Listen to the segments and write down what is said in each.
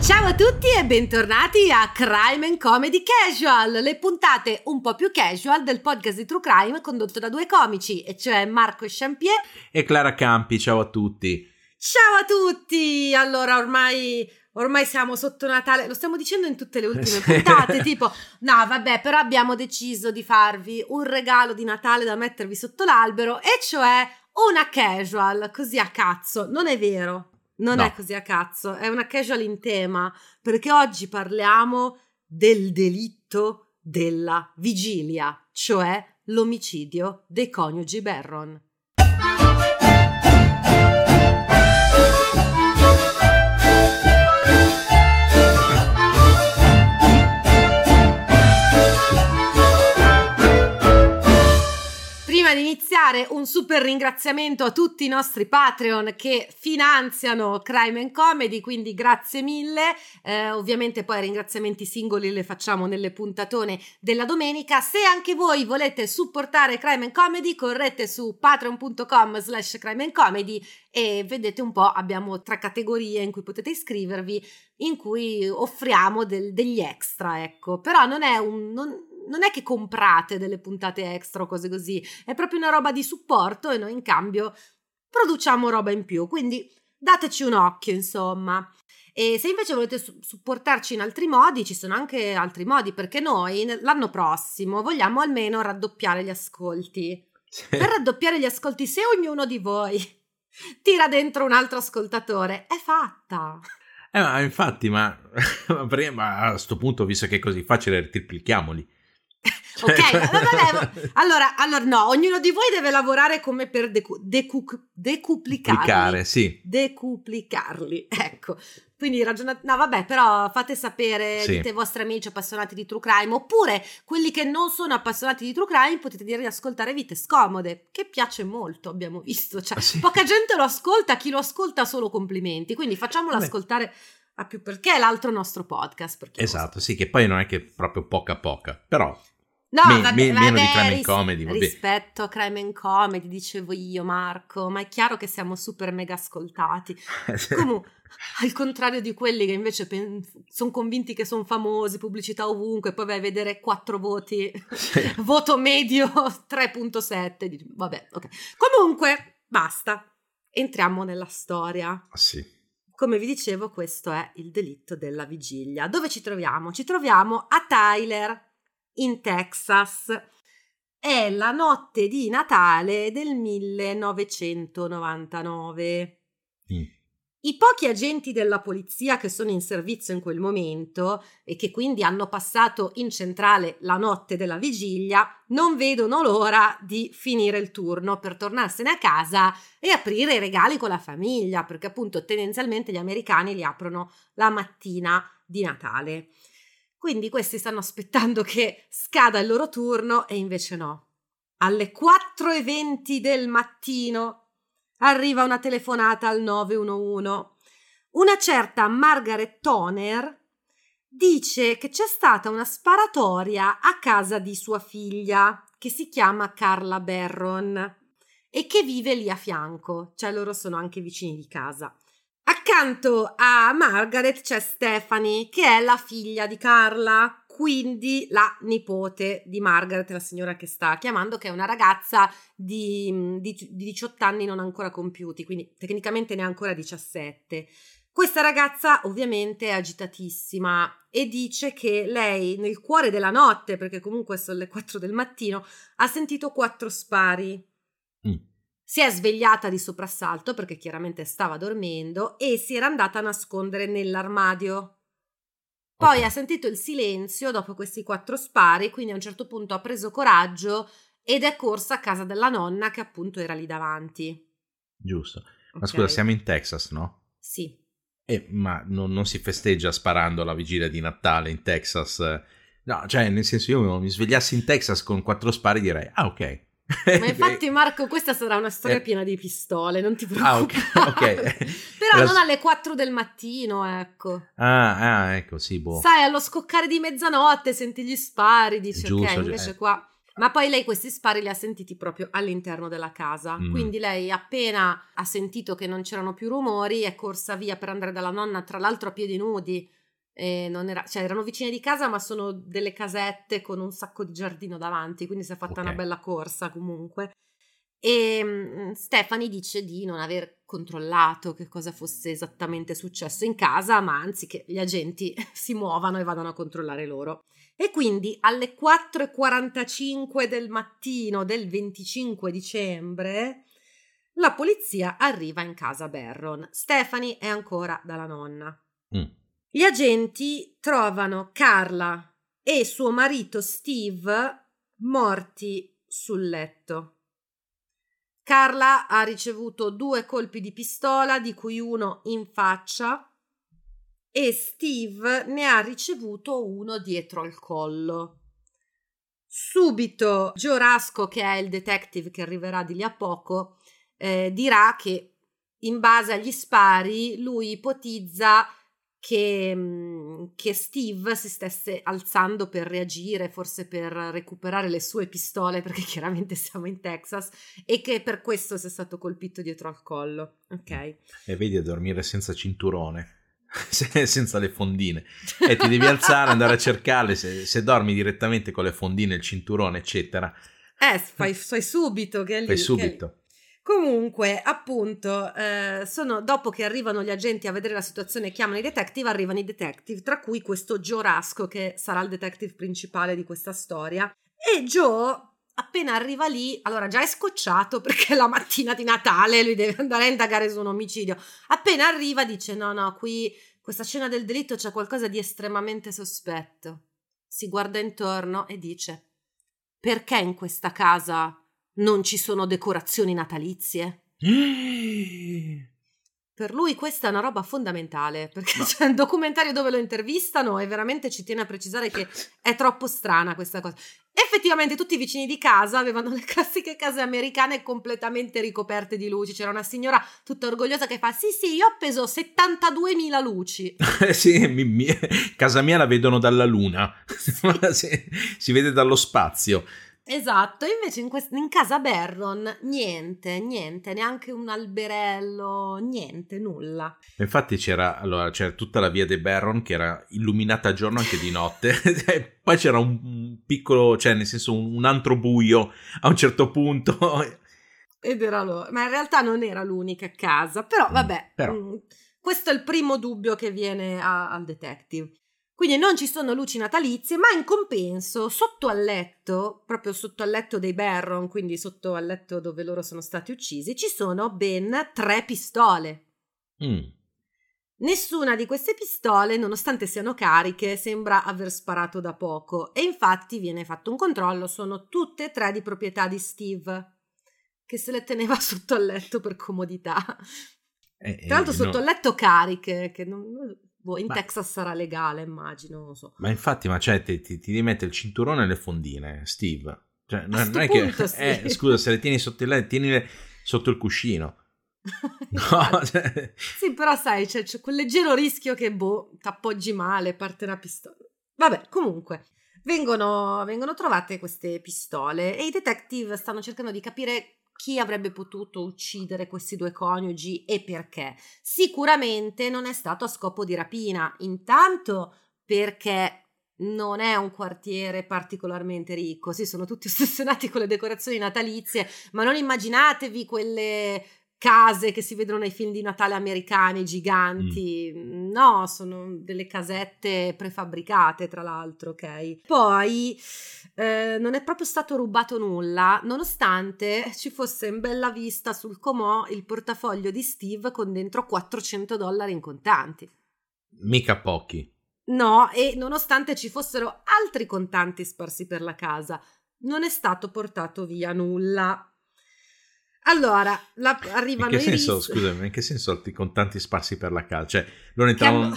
Ciao a tutti e bentornati a Crime and Comedy Casual, le puntate un po' più casual del podcast di True Crime condotto da due comici, e cioè Marco Champier E Clara Campi, ciao a tutti. Ciao a tutti! Allora, ormai, ormai siamo sotto Natale, lo stiamo dicendo in tutte le ultime puntate, tipo, no vabbè, però abbiamo deciso di farvi un regalo di Natale da mettervi sotto l'albero, e cioè una casual, così a cazzo. Non è vero, non No. è così a cazzo, è una casual in tema, perché oggi parliamo del delitto della vigilia, cioè l'omicidio dei coniugi Barron. Iniziare un super ringraziamento a tutti i nostri Patreon che finanziano Crime and Comedy, quindi grazie mille. Eh, ovviamente poi ringraziamenti singoli le facciamo nelle puntatone della domenica. Se anche voi volete supportare Crime and Comedy, correte su patreon.com slash crime and comedy e vedete un po', abbiamo tre categorie in cui potete iscrivervi, in cui offriamo del- degli extra, ecco. Però non è un... non- non è che comprate delle puntate extra o cose così, è proprio una roba di supporto e noi in cambio produciamo roba in più, quindi dateci un occhio, insomma. E se invece volete su- supportarci in altri modi, ci sono anche altri modi, perché noi l'anno prossimo vogliamo almeno raddoppiare gli ascolti. Per raddoppiare gli ascolti, se ognuno di voi tira dentro un altro ascoltatore, è fatta. Eh, ma infatti, ma, ma a sto punto, visto che è così facile, triplichiamoli. Ok, va- vabbè, va- allora, allora no, ognuno di voi deve lavorare come per decu- decu- decuplicarli. Applicare, sì. Decuplicarli, ecco. Quindi ragionate, no vabbè, però fate sapere, Sì. dite ai vostri amici appassionati di true crime, oppure quelli che non sono appassionati di true crime potete dire di ascoltare Vite Scomode, che piace molto, abbiamo visto, cioè Ah, sì. poca gente lo ascolta, chi lo ascolta solo complimenti, quindi facciamolo Vabbè. ascoltare a più perché è l'altro nostro podcast. Esatto, sì, che poi non è che proprio poca poca, però No, Me- vabbè, me- meno di vabbè, crime and ris- comedy, vabbè. Rispetto a crime and comedy, dicevo io, Marco, ma è chiaro che siamo super mega ascoltati. Comunque, al contrario di quelli che invece sono convinti che sono famosi, pubblicità ovunque, poi vai a vedere quattro voti, Sì. voto medio 3.7. dici, Vabbè, ok. Comunque, basta. Entriamo nella storia. sì. Come vi dicevo, questo è il delitto della vigilia. Dove ci troviamo? Ci troviamo a Tyler, in Texas. È la notte di Natale del 1999. Mm. I pochi agenti della polizia che sono in servizio in quel momento e che quindi hanno passato in centrale la notte della vigilia non vedono l'ora di finire il turno per tornarsene a casa e aprire i regali con la famiglia, perché appunto tendenzialmente gli americani li aprono la mattina di Natale. Quindi questi stanno aspettando che scada il loro turno e invece no. Alle 4.20 del mattino arriva una telefonata al 911. Una certa Margaret Toner dice che c'è stata una sparatoria a casa di sua figlia, che si chiama Carla Barron, e che vive lì a fianco, cioè loro sono anche vicini di casa. Accanto a Margaret c'è Stephanie, che è la figlia di Carla, quindi la nipote di Margaret, la signora che sta chiamando, che è una ragazza di, di, di 18 anni non ancora compiuti, quindi tecnicamente ne ha ancora 17. Questa ragazza ovviamente è agitatissima e dice che lei nel cuore della notte, perché comunque sono le 4 del mattino, ha sentito quattro spari. Mm. Si è svegliata di soprassalto perché chiaramente stava dormendo e si era andata a nascondere nell'armadio poi okay. ha sentito il silenzio dopo questi quattro spari, quindi a un certo punto ha preso coraggio ed è corsa a casa della nonna che appunto era lì davanti. Giusto. Ma okay. scusa, siamo in Texas, no? Sì. Eh, ma non, non, si festeggia sparando la vigilia di Natale in Texas? No, cioè, nel senso, io mi svegliassi in Texas con quattro spari direi, ah, ok, ma infatti, Marco, questa sarà una storia eh. piena di pistole, non ti preoccupare. Ah, ok. okay. Però La... non alle 4 del mattino, ecco. Ah, ah, ecco, sì, boh. Sai, allo scoccare di mezzanotte senti gli spari, dici, Giusto, ok, invece eh. qua... Ma poi lei questi spari li ha sentiti proprio all'interno della casa. Mm. Quindi lei appena ha sentito che non c'erano più rumori è corsa via per andare dalla nonna, tra l'altro a piedi nudi era, cioè erano vicine di casa, ma sono delle casette con un sacco di giardino davanti, quindi si è fatta okay. una bella corsa comunque. E um, Stefani dice di non aver controllato che cosa fosse esattamente successo in casa, ma anzi che gli agenti si muovano e vadano a controllare loro. E quindi alle 4.45 del mattino del 25 dicembre la polizia arriva in casa Barron. Stefani è ancora dalla nonna. Mm. Gli agenti trovano Carla e suo marito Steve morti sul letto. Carla ha ricevuto due colpi di pistola, di cui uno in faccia, e Steve ne ha ricevuto uno dietro al collo. Subito Joe Rasco, che è il detective che arriverà di lì a poco, eh, dirà che in base agli spari lui ipotizza che, mhmm, che, Steve si stesse alzando per reagire, forse per recuperare le sue pistole, perché chiaramente siamo in Texas, e che per questo sia stato colpito dietro al collo. Ok. E vedi a dormire senza cinturone. senza le fondine e ti devi alzare andare a cercarle se, se, dormi direttamente con le fondine il cinturone eccetera eh fai, fai subito che è lì fai subito Comunque, appunto, eh, sono, dopo che arrivano gli agenti a vedere la situazione e chiamano i detective, arrivano i detective, tra cui questo Joe Rasco, che sarà il detective principale di questa storia. E Joe, appena arriva lì, allora già è scocciato perché la mattina di Natale, lui deve andare a indagare su un omicidio. Appena arriva dice, no, no, qui, questa scena del delitto c'è qualcosa di estremamente sospetto. Si guarda intorno e dice, perché in questa casa non ci sono decorazioni natalizie. per lui questa è una roba fondamentale, perché no. c'è un documentario dove lo intervistano e veramente ci tiene a precisare che è troppo strana questa cosa. Effettivamente tutti i vicini di casa avevano le classiche case americane completamente ricoperte di luci. C'era una signora tutta orgogliosa che fa: Sì, sì, io ho appeso 72.000 luci. sì, mi, mi, casa mia la vedono dalla luna, si, si vede dallo spazio. Esatto, invece in, quest- in, casa Barron niente, niente, neanche un alberello, niente, nulla. Infatti c'era, allora, c'era tutta la via dei Barron che era illuminata a giorno anche di notte, poi c'era un piccolo, cioè nel senso un, un altro buio a un certo punto. Ed era loro, ma in realtà non era l'unica casa, però mm, vabbè, mm, però. Mh, questo è il primo dubbio che viene a, al detective. Quindi non ci sono luci natalizie, ma in compenso sotto al letto, proprio sotto al letto dei Barron, quindi sotto al letto dove loro sono stati uccisi, ci sono ben tre pistole. Mm. Nessuna di queste pistole, nonostante siano cariche, sembra aver sparato da poco e infatti viene fatto un controllo, sono tutte e tre di proprietà di Steve, che se le teneva sotto al letto per comodità. Eh, Tra l'altro eh, sotto no. al letto cariche, che non, Boh, in ma, Texas sarà legale, immagino, non so. Ma infatti, ma cioè, ti, ti, ti rimette il cinturone e le fondine, Steve. Cioè, non, non è che... Sì. Eh, scusa, se le tieni sotto il letto, tienile sotto il cuscino. no, cioè... Sì, però sai, c'è, c'è, quel leggero rischio che, boh, t'appoggi male, parte una pistola. Vabbè, comunque, vengono, vengono trovate queste pistole e i detective stanno cercando di capire chi avrebbe potuto uccidere questi due coniugi e perché. Sicuramente non è stato a scopo di rapina, intanto perché non è un quartiere particolarmente ricco, sì, sono tutti ossessionati con le decorazioni natalizie, ma non immaginatevi quelle case che si vedono nei film di Natale americani giganti. Mm. No, sono delle casette prefabbricate, tra l'altro, ok? Poi eh, non è proprio stato rubato nulla, nonostante ci fosse in bella vista sul comò il portafoglio di Steve con dentro 400 dollari in contanti. Mica pochi. No, e nonostante ci fossero altri contanti sparsi per la casa, non è stato portato via nulla. Allora, la, arrivano in che i senso, ris- scusami, in che senso altri contanti sparsi per la casa? Cioè, loro entravano... Hanno...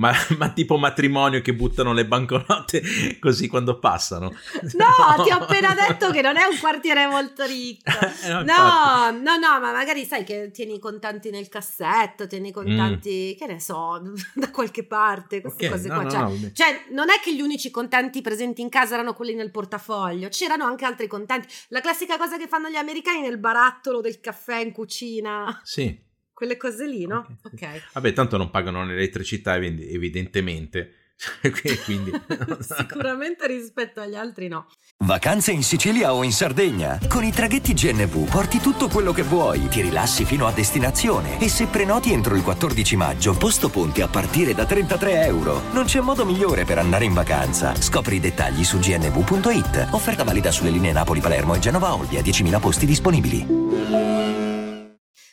Ma, ma, tipo matrimonio che buttano le banconote così quando passano. No, no, ti ho appena detto che non è un quartiere molto ricco. Eh, no, no, no, no, ma magari sai che tieni i contanti nel cassetto, tieni i contanti, mm. che ne so, da qualche parte, queste okay, cose no, qua. No, cioè, cioè, non è che gli unici contanti presenti in casa erano quelli nel portafoglio, c'erano anche altri contanti. La classica cosa che fanno gli americani nel barattolo del caffè in cucina. Sì quelle cose lì, no? Ok. okay. Vabbè, tanto non pagano l'elettricità, evidentemente. Quindi... Sicuramente rispetto agli altri no. Vacanze in Sicilia o in Sardegna? Con i traghetti GNV porti tutto quello che vuoi, ti rilassi fino a destinazione e se prenoti entro il 14 maggio, posto ponti a partire da 33 euro. Non c'è modo migliore per andare in vacanza. Scopri i dettagli su gnv.it. Offerta valida sulle linee Napoli-Palermo e Genova-Olbia, 10.000 posti disponibili.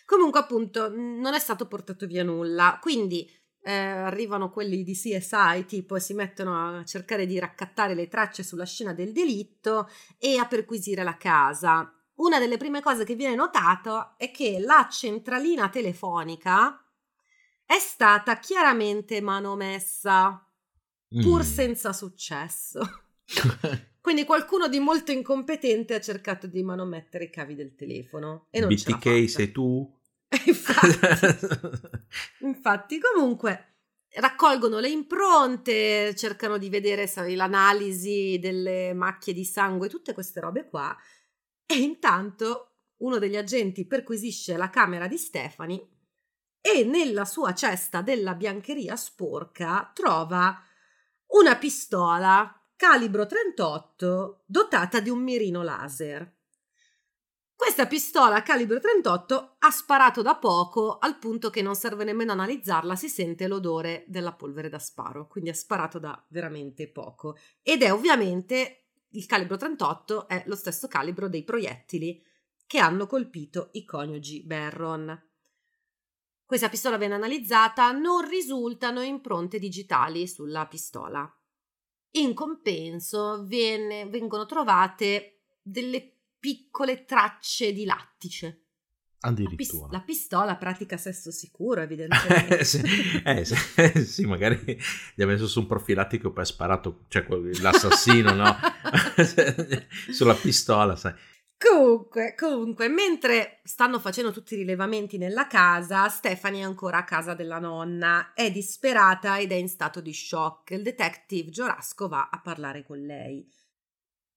Comunque, appunto, non è stato portato via nulla. Quindi eh, arrivano quelli di CSI, tipo, e si mettono a cercare di raccattare le tracce sulla scena del delitto e a perquisire la casa. Una delle prime cose che viene notato è che la centralina telefonica è stata chiaramente manomessa, pur mm. senza successo. Quindi qualcuno di molto incompetente ha cercato di manomettere i cavi del telefono. E non BTK sei tu? infatti, infatti, comunque raccolgono le impronte, cercano di vedere sai, l'analisi delle macchie di sangue, tutte queste robe qua. E intanto uno degli agenti perquisisce la camera di Stefani e nella sua cesta della biancheria sporca trova una pistola calibro 38 dotata di un mirino laser. Questa pistola calibro 38 ha sparato da poco al punto che non serve nemmeno analizzarla, si sente l'odore della polvere da sparo, quindi ha sparato da veramente poco. Ed è ovviamente il calibro 38 è lo stesso calibro dei proiettili che hanno colpito i coniugi Barron. Questa pistola viene analizzata, non risultano impronte digitali sulla pistola. In compenso viene, vengono trovate delle piccole tracce di lattice. Addirittura. La, pis- la pistola pratica sesso sicuro, evidentemente. eh, sì, eh, sì, magari gli ha messo su un profilattico e poi ha sparato, cioè l'assassino, no? Sulla pistola, sai. Comunque, comunque, mentre stanno facendo tutti i rilevamenti nella casa, Stephanie è ancora a casa della nonna, è disperata ed è in stato di shock. Il detective Giorasco va a parlare con lei.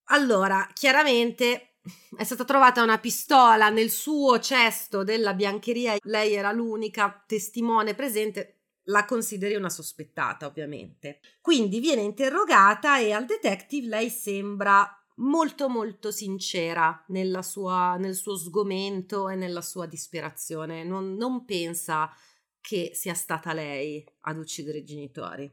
Allora, chiaramente è stata trovata una pistola nel suo cesto della biancheria, lei era l'unica testimone presente, la consideri una sospettata ovviamente. Quindi viene interrogata e al detective lei sembra molto molto sincera sua, nel suo sgomento e nella sua disperazione, non, non pensa che sia stata lei ad uccidere i genitori.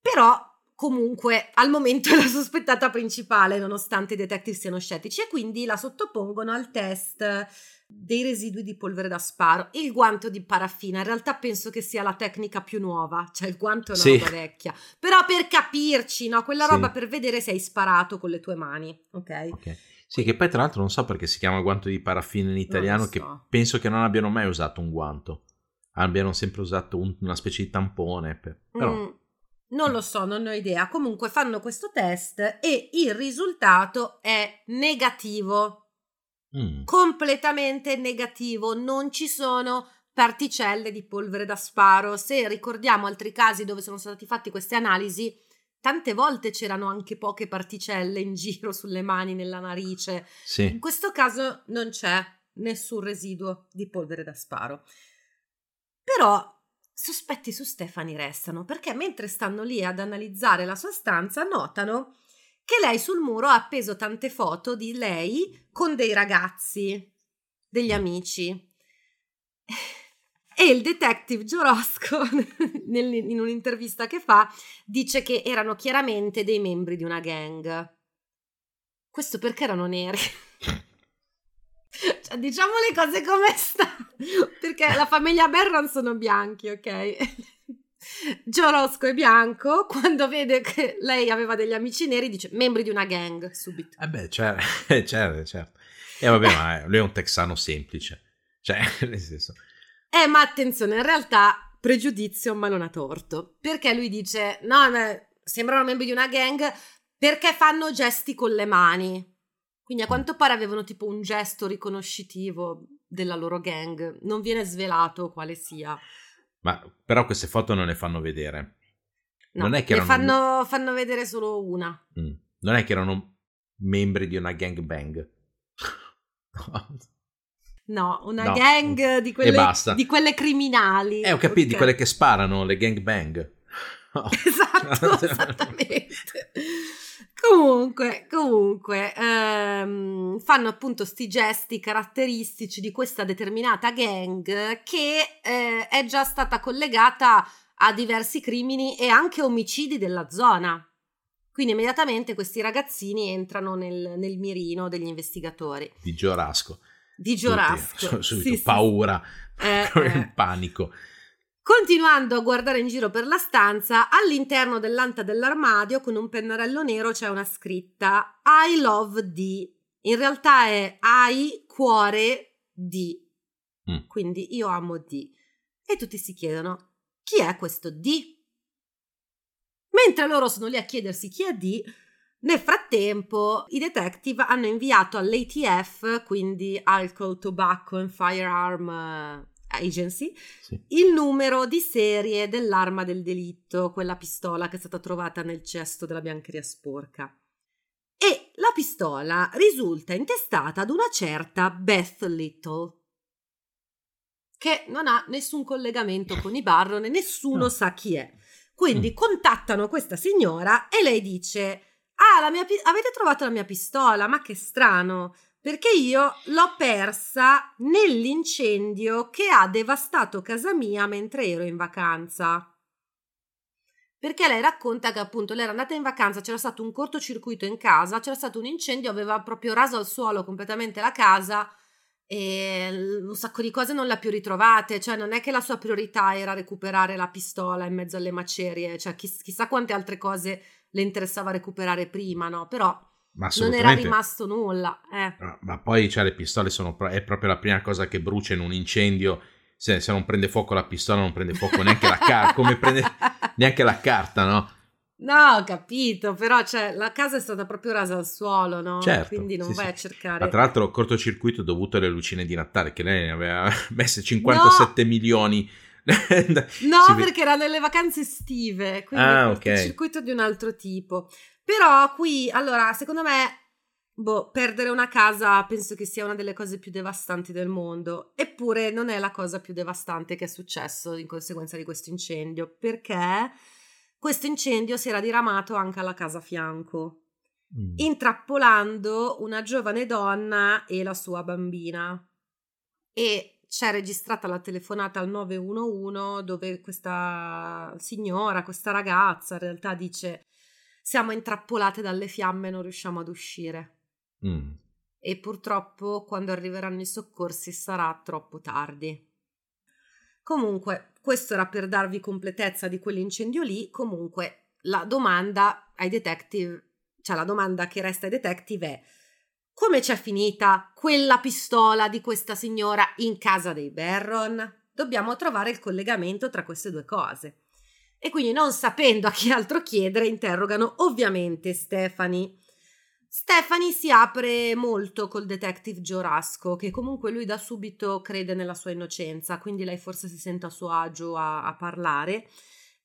Però comunque al momento è la sospettata principale, nonostante i detective siano scettici, e quindi la sottopongono al test dei residui di polvere da sparo. Il guanto di paraffina, in realtà penso che sia la tecnica più nuova, cioè il guanto è una sì. roba vecchia. Però per capirci, no? Quella roba sì. per vedere se hai sparato con le tue mani, ok? Ok. Sì, che poi tra l'altro non so perché si chiama guanto di paraffina in italiano, so. che penso che non abbiano mai usato un guanto. Abbiano sempre usato un, una specie di tampone, per... però... Mm. Non lo so, non ho idea. Comunque fanno questo test e il risultato è negativo. Mm. Completamente negativo. Non ci sono particelle di polvere da sparo. Se ricordiamo altri casi dove sono stati fatti queste analisi, tante volte c'erano anche poche particelle in giro sulle mani, nella narice. Sì. In questo caso non c'è nessun residuo di polvere da sparo. Però sospetti su Stefani restano perché mentre stanno lì ad analizzare la sua stanza notano che lei sul muro ha appeso tante foto di lei con dei ragazzi, degli amici. E il detective Giorosco, in un'intervista che fa, dice che erano chiaramente dei membri di una gang. Questo perché erano neri? cioè, diciamo le cose come stanno. Perché la famiglia Berron sono bianchi, ok? Giorosco è bianco, quando vede che lei aveva degli amici neri, dice membri di una gang subito. Eh beh, certo, certo, certo. E vabbè, ma lui è un texano semplice. Cioè, nel senso... Eh, ma attenzione, in realtà pregiudizio ma non ha torto. Perché lui dice, no, sembrano membri di una gang perché fanno gesti con le mani. Quindi a quanto pare avevano tipo un gesto riconoscitivo della loro gang. Non viene svelato quale sia. Ma però queste foto non le fanno vedere. No, non è che erano... fanno, fanno vedere solo una. Mm. Non è che erano membri di una gang bang. No, una no. gang di quelle, di quelle, criminali. Eh, ho capito, okay. di quelle che sparano, le gang bang. Oh. Esatto, esattamente. Comunque, comunque, ehm, fanno appunto sti gesti caratteristici di questa determinata gang che eh, è già stata collegata a diversi crimini e anche omicidi della zona. Quindi immediatamente questi ragazzini entrano nel, nel mirino degli investigatori. Di Giorasco di Giorasco. Subito sì, paura, sì. Eh, eh. panico. Continuando a guardare in giro per la stanza, all'interno dell'anta dell'armadio con un pennarello nero c'è una scritta I love D. In realtà è I cuore D. Mm. Quindi io amo D. E tutti si chiedono chi è questo D? Mentre loro sono lì a chiedersi chi è D, nel frattempo, i detective hanno inviato all'ATF, quindi Alcohol, Tobacco and Firearm eh, Agency, sì. il numero di serie dell'arma del delitto, quella pistola che è stata trovata nel cesto della biancheria sporca. E la pistola risulta intestata ad una certa Beth Little, che non ha nessun collegamento con i Barron e nessuno no. sa chi è. Quindi mm. contattano questa signora e lei dice Ah, la mia pi- avete trovato la mia pistola? Ma che strano, perché io l'ho persa nell'incendio che ha devastato casa mia mentre ero in vacanza. Perché lei racconta che appunto lei era andata in vacanza, c'era stato un cortocircuito in casa, c'era stato un incendio, aveva proprio raso al suolo completamente la casa e un sacco di cose non le ha più ritrovate, cioè non è che la sua priorità era recuperare la pistola in mezzo alle macerie, cioè chiss- chissà quante altre cose le interessava recuperare prima, no? Però non era rimasto nulla. Eh. Ma, ma poi cioè, le pistole sono è proprio la prima cosa che brucia in un incendio. Se, se non prende fuoco la pistola, non prende fuoco neanche la carta. come prende neanche la carta, no? No, ho capito, però cioè, la casa è stata proprio rasa al suolo, no? Certo, Quindi non sì, vai sì. a cercare. Ma tra l'altro, cortocircuito dovuto alle lucine di Natale, che lei ne aveva messe 57 no. milioni no, perché era nelle vacanze estive, quindi ah, okay. circuito di un altro tipo. Però qui, allora, secondo me, boh, perdere una casa penso che sia una delle cose più devastanti del mondo. Eppure non è la cosa più devastante che è successo in conseguenza di questo incendio, perché questo incendio si era diramato anche alla casa a fianco. Mm. Intrappolando una giovane donna e la sua bambina. E c'è registrata la telefonata al 911 dove questa signora, questa ragazza in realtà dice siamo intrappolate dalle fiamme e non riusciamo ad uscire. Mm. E purtroppo quando arriveranno i soccorsi sarà troppo tardi. Comunque, questo era per darvi completezza di quell'incendio lì. Comunque, la domanda ai detective, cioè la domanda che resta ai detective è come c'è finita quella pistola di questa signora in casa dei Barron? Dobbiamo trovare il collegamento tra queste due cose. E quindi, non sapendo a chi altro chiedere, interrogano ovviamente Stephanie. Stephanie si apre molto col detective Giorasco, che comunque lui da subito crede nella sua innocenza, quindi lei forse si sente a suo agio a, a parlare.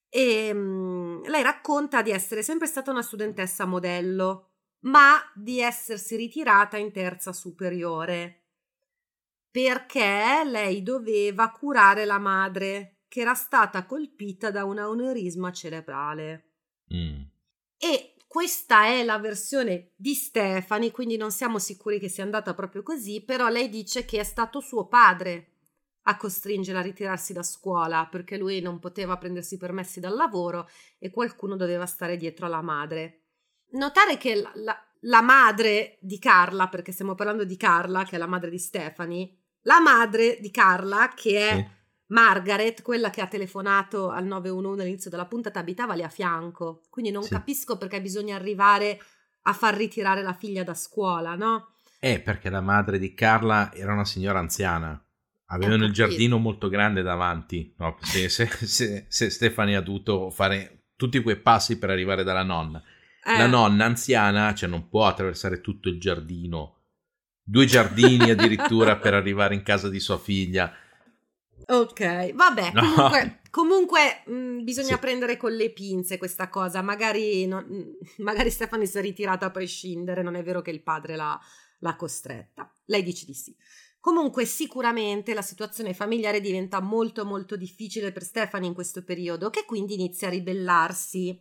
E um, lei racconta di essere sempre stata una studentessa modello, ma di essersi ritirata in terza superiore perché lei doveva curare la madre che era stata colpita da un aneurisma cerebrale. Mm. E questa è la versione di Stefani, quindi non siamo sicuri che sia andata proprio così, però lei dice che è stato suo padre a costringerla a ritirarsi da scuola perché lui non poteva prendersi permessi dal lavoro e qualcuno doveva stare dietro alla madre. Notare che la, la, la madre di Carla, perché stiamo parlando di Carla, che è la madre di Stefani, la madre di Carla, che è Sì. Margaret, quella che ha telefonato al 911 all'inizio della puntata, abitava lì a fianco. Quindi non Sì. capisco perché bisogna arrivare a far ritirare la figlia da scuola, no? Eh, perché la madre di Carla era una signora anziana. Avevano il giardino molto grande davanti. No, se, se, se, se Stefani ha dovuto fare tutti quei passi per arrivare dalla nonna. Eh, La nonna anziana, cioè non può attraversare tutto il giardino. Due giardini addirittura per arrivare in casa di sua figlia. Ok, vabbè, No. comunque, comunque, mh, bisogna Sì. prendere con le pinze questa cosa. Magari, non- mh, magari Stefani si è ritirata a prescindere, non è vero che il padre l'ha, l'ha costretta. Lei dice di sì. Comunque, sicuramente la situazione familiare diventa molto molto difficile per Stefani in questo periodo, che quindi inizia a ribellarsi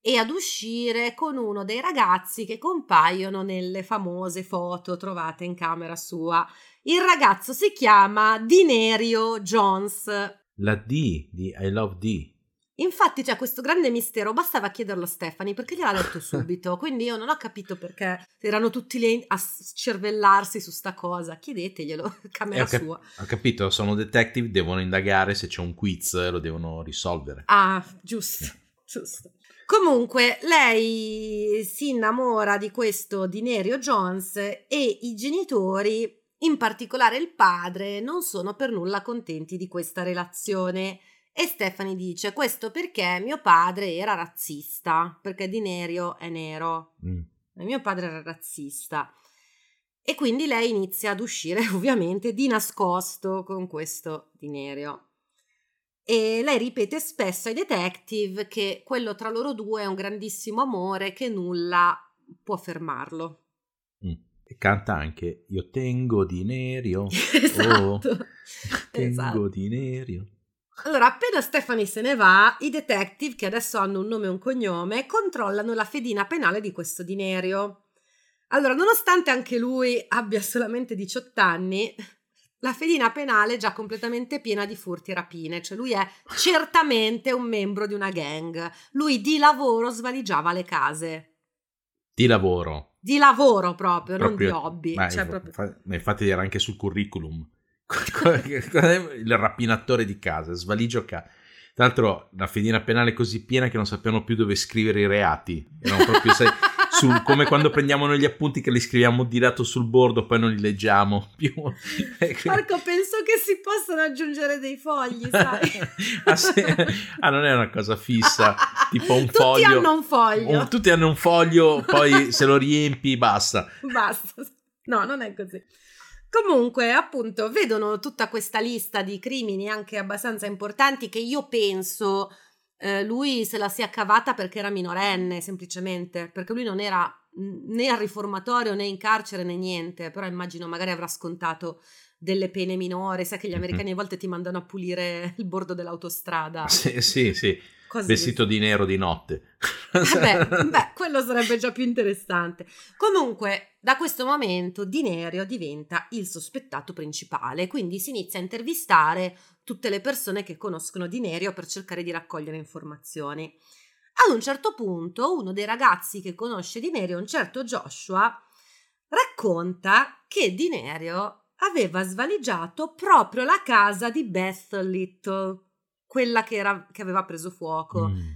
e ad uscire con uno dei ragazzi che compaiono nelle famose foto trovate in camera sua. Il ragazzo si chiama Dinerio Jones. La D di I Love D. Infatti c'è questo grande mistero, bastava chiederlo a Stefani perché gliel'ha detto subito, quindi io non ho capito perché erano tutti lì a cervellarsi su sta cosa, chiedeteglielo, Eh, camera ho, cap- sua. ho capito, sono detective, devono indagare se c'è un quiz e lo devono risolvere. Ah, giusto, giusto. Comunque, lei si innamora di questo Dinerio Jones e i genitori, in particolare il padre, non sono per nulla contenti di questa relazione. E Stephanie dice: Questo perché mio padre era razzista, perché Dinerio è nero. Mm. E mio padre era razzista. E quindi lei inizia ad uscire, ovviamente, di nascosto con questo Dinerio. E lei ripete spesso ai detective che quello tra loro due è un grandissimo amore che nulla può fermarlo. Mm. E canta anche Io tengo dinerio. esatto. Tengo esatto. dinerio. Allora, appena Stephanie se ne va, i detective, che adesso hanno un nome e un cognome, controllano la fedina penale di questo Dinerio. Allora, nonostante anche lui abbia solamente 18 anni, la fedina penale è già completamente piena di furti e rapine, cioè lui è certamente un membro di una gang. Lui di lavoro svaligiava le case. Di lavoro. Di lavoro proprio, Proprio- non di hobby. Ma cioè proprio- infatti era anche sul curriculum. il rapinatore di casa, svaligio casa. Tra l'altro, la fedina penale è così piena che non sappiamo più dove scrivere i reati. Erano proprio, sai, sul- come quando prendiamo noi gli appunti che li scriviamo di lato sul bordo, poi non li leggiamo più. Marco, penso che si possano aggiungere dei fogli, sai? ah? Ah, non è una cosa fissa, tipo un Tutti foglio. hanno un foglio. un- tutti hanno un foglio, poi se lo riempi, basta. Basta. No, non è così. Comunque, appunto, vedono tutta questa lista di crimini anche abbastanza importanti che io penso eh, lui se la sia cavata perché era minorenne, semplicemente, perché lui non era né al riformatorio né in carcere né niente, però immagino magari avrà scontato delle pene minori, sai che gli americani a volte ti mandano a pulire il bordo dell'autostrada. Sì, sì, sì. Cose Vestito di nero di notte. Vabbè, beh, quello sarebbe già più interessante. Comunque, da questo momento Dinerio diventa il sospettato principale, quindi si inizia a intervistare tutte le persone che conoscono Dinerio per cercare di raccogliere informazioni. Ad un certo punto, uno dei ragazzi che conosce Dinerio, un certo Joshua, racconta che Dinerio aveva svaligiato proprio la casa di Beth Little, quella che, era- che aveva preso fuoco Mm.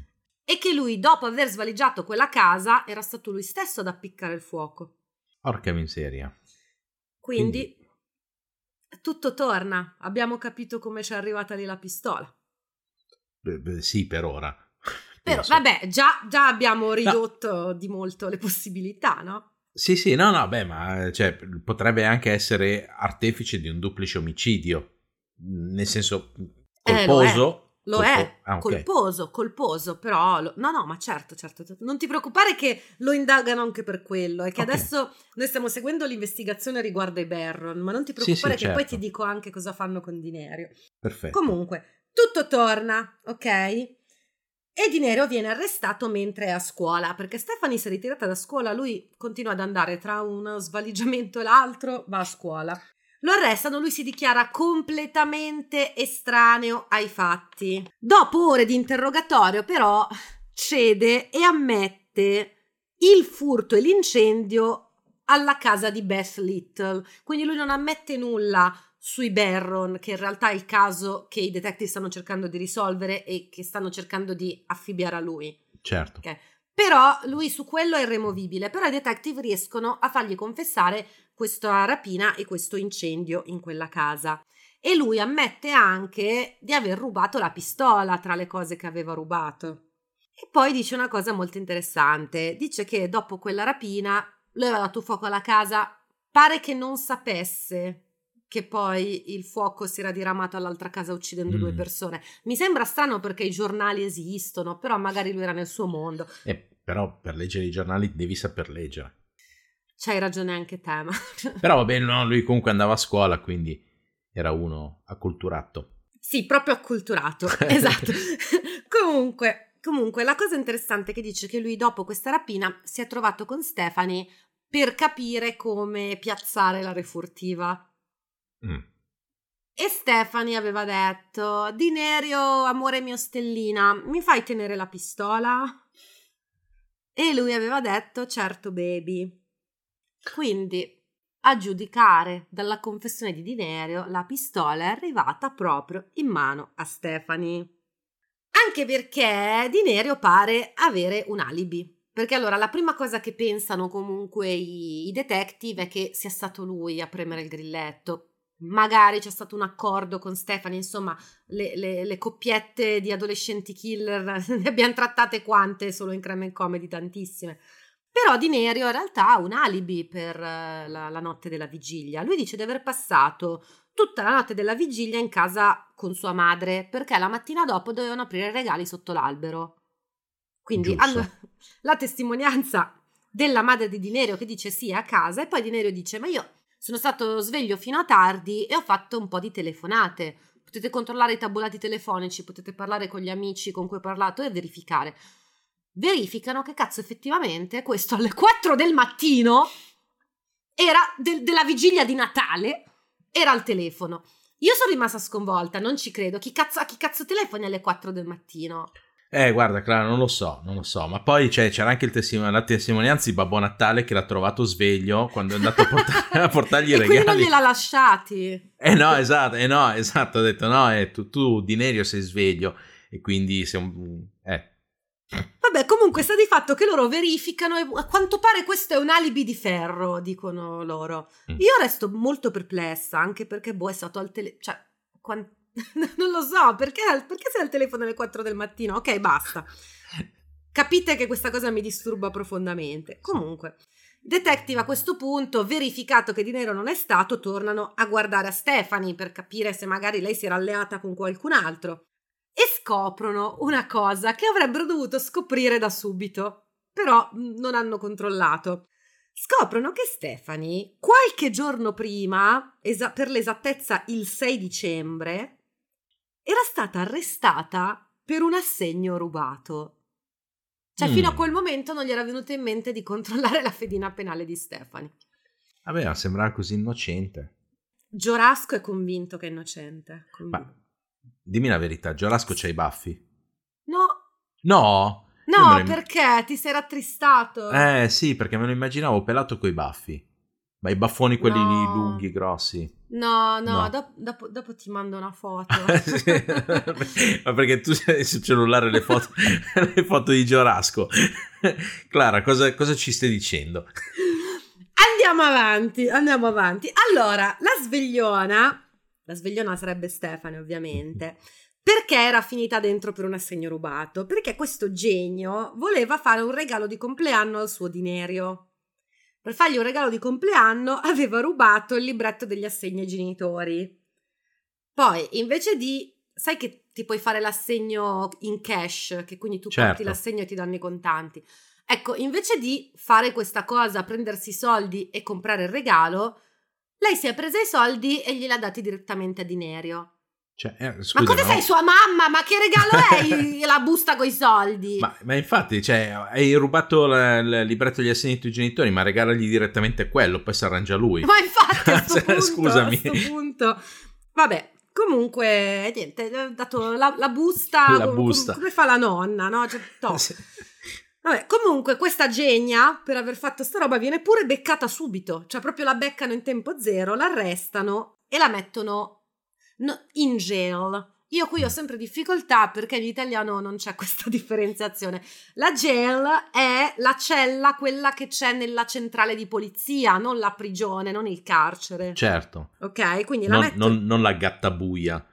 e che lui, dopo aver svaligiato quella casa, era stato lui stesso ad appiccare il fuoco. Porca miseria. Quindi, tutto torna. Abbiamo capito come ci è arrivata lì la pistola. Beh, beh, sì, per ora. Però, Penso. vabbè, già, già abbiamo ridotto di molto le possibilità, no? Sì, sì, no, no, beh, ma cioè, potrebbe anche essere artefice di un duplice omicidio. Nel senso, Eh, lo colposo. Lo colpo- è, ah, ok. colposo, colposo, però... lo- No, no, ma certo, certo, certo. Non ti preoccupare che lo indagano anche per quello. È che Ok. adesso noi stiamo seguendo l'investigazione riguardo ai Barron, ma non ti Sì, preoccupare sì, che poi certo. ti dico anche cosa fanno con Dinerio. Perfetto. Comunque, tutto torna, ok? E Di Nero viene arrestato mentre è a scuola, perché Stephanie si è ritirata da scuola, lui continua ad andare tra uno svaligiamento e l'altro, va a scuola. Lo arrestano, lui si dichiara completamente estraneo ai fatti. Dopo ore di interrogatorio, però, cede e ammette il furto e l'incendio alla casa di Beth Little. Quindi lui non ammette nulla sui Barron, che in realtà è il caso che i detective stanno cercando di risolvere e che stanno cercando di affibbiare a lui. Certo. Okay. Però lui su quello è irremovibile, però i detective riescono a fargli confessare questa rapina e questo incendio in quella casa. E lui ammette anche di aver rubato la pistola tra le cose che aveva rubato. E poi dice una cosa molto interessante, dice che dopo quella rapina lui aveva dato fuoco alla casa, pare che non sapesse che poi il fuoco si era diramato all'altra casa uccidendo mm. due persone. Mi sembra strano perché i giornali esistono, però magari lui era nel suo mondo. Eh, però per leggere i giornali devi saper leggere. C'hai ragione anche te, ma... però vabbè, no, lui comunque andava a scuola, quindi era uno acculturato. Sì, proprio acculturato, esatto. comunque, comunque, la cosa interessante è che dice che lui dopo questa rapina si è trovato con Stefani per capire come piazzare la refurtiva Mm. E Stefani aveva detto: Dinerio, amore mio stellina, mi fai tenere la pistola? E lui aveva detto: Certo, baby. Quindi, a giudicare dalla confessione di Dinerio, la pistola è arrivata proprio in mano a Stefani. Anche perché Dinerio pare avere un alibi. Perché allora la prima cosa che pensano comunque i, i detective è che sia stato lui a premere il grilletto magari c'è stato un accordo con Stefani, insomma, le, le, le coppiette di adolescenti killer ne abbiamo trattate quante solo in Crime Comedy, tantissime. Però Di Nerio in realtà ha un alibi per eh, la, la, notte della vigilia. Lui dice di aver passato tutta la notte della vigilia in casa con sua madre perché la mattina dopo dovevano aprire regali sotto l'albero. Quindi hanno la testimonianza della madre di Dinerio che dice sì a casa e poi Dinerio dice ma io sono stato sveglio fino a tardi e ho fatto un po' di telefonate. Potete controllare i tabulati telefonici, potete parlare con gli amici con cui ho parlato e verificare. Verificano che cazzo effettivamente questo alle 4 del mattino era de- della vigilia di Natale, era al telefono. Io sono rimasta sconvolta, non ci credo. Chi cazzo, a chi cazzo telefoni alle 4 del mattino? Eh, guarda, Clara, non lo so, non lo so. Ma poi cioè, c'era anche testimon- la testimonianza di Babbo Natale che l'ha trovato sveglio quando è andato a, portare, a portargli i regali. E quindi non gliel'ha lasciati. Eh no, esatto, eh no, esatto. Ha detto, no, eh, tu, tu di Nerio sei sveglio e quindi sei un... Vabbè, comunque sta di fatto che loro verificano e a quanto pare questo è un alibi di ferro, dicono loro. Mm. Io resto molto perplessa, anche perché boh è stato al telefono... Cioè, quant- non lo so, perché, perché sei al telefono alle 4 del mattino? Ok, basta. Capite che questa cosa mi disturba profondamente. Comunque, detective a questo punto, verificato che di nero non è stato, tornano a guardare a Stefani per capire se magari lei si era alleata con qualcun altro e scoprono una cosa che avrebbero dovuto scoprire da subito, però non hanno controllato. Scoprono che Stefani, qualche giorno prima, esa- per l'esattezza il 6 dicembre, era stata arrestata per un assegno rubato. Cioè, mm. fino a quel momento non gli era venuto in mente di controllare la fedina penale di Stefani. Vabbè, sembrava così innocente. Giorasco è convinto che è innocente. Convinto. Ma dimmi la verità, Giorasco c'ha i baffi? No. No? No, perché? Ti sei rattristato? Eh sì, perché me lo immaginavo pelato coi baffi. Ma i baffoni quelli no. lunghi, grossi. No, no, no. Dopo, dopo, dopo, ti mando una foto. Ma perché tu sei sul cellulare le foto, le foto di Giorasco. Clara, cosa, cosa ci stai dicendo? Andiamo avanti, andiamo avanti. Allora, la svegliona, la svegliona sarebbe Stefani ovviamente, perché era finita dentro per un assegno rubato? Perché questo genio voleva fare un regalo di compleanno al suo dinerio per fargli un regalo di compleanno aveva rubato il libretto degli assegni ai genitori. Poi, invece di, sai che ti puoi fare l'assegno in cash, che quindi tu certo. porti l'assegno e ti danno i contanti. Ecco, invece di fare questa cosa, prendersi i soldi e comprare il regalo, lei si è presa i soldi e glieli ha dati direttamente a Dinerio. Cioè, eh, Ma scusa, cosa no? sei sua mamma? Ma che regalo è la busta coi soldi? Ma, ma infatti, cioè, hai rubato il libretto degli assegni ai tuoi genitori, ma regalagli direttamente quello, poi si arrangia lui. Ma infatti, Cioè, punto, scusami. a sto punto. Vabbè, comunque, niente, ho dato la, la busta, La busta. come fa la nonna, no? Cioè, top. Vabbè, comunque questa genia, per aver fatto sta roba, viene pure beccata subito. Cioè, proprio la beccano in tempo zero, l'arrestano e la mettono no- in jail. Io qui ho sempre difficoltà perché in italiano non c'è questa differenziazione. La jail è la cella, quella che c'è nella centrale di polizia, non la prigione, non il carcere. Certo, Ok, quindi la non, metto... non- non la gattabuia.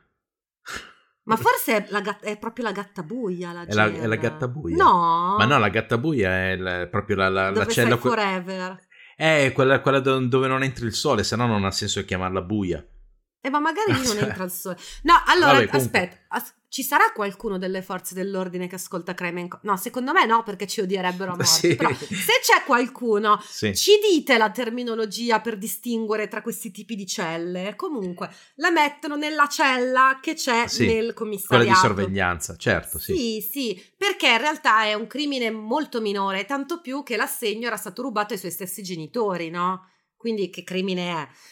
Ma forse è, la gat- è proprio la gattabuia la È la- è la gattabuia? No. Ma no, la gattabuia è il- proprio la, la, la Dove cella... stai que- forever. è quella, quella do- dove non entri il sole, se no non ha senso chiamarla buia. Eh, ma magari lì non Cioè- entra il sole. No, allora, Vabbè, aspetta. as- ci sarà qualcuno delle forze dell'ordine che ascolta Crime and Co- No, secondo me no, perché ci odierebbero a morte. Sì. Però se c'è qualcuno, Sì. ci dite la terminologia per distinguere tra questi tipi di celle. Comunque, la mettono nella cella che c'è Sì, nel Quella commissariato. di sorveglianza, certo, sì. Sì, sì, perché in realtà è un crimine molto minore, tanto più che l'assegno era stato rubato ai suoi stessi genitori, no? Quindi che crimine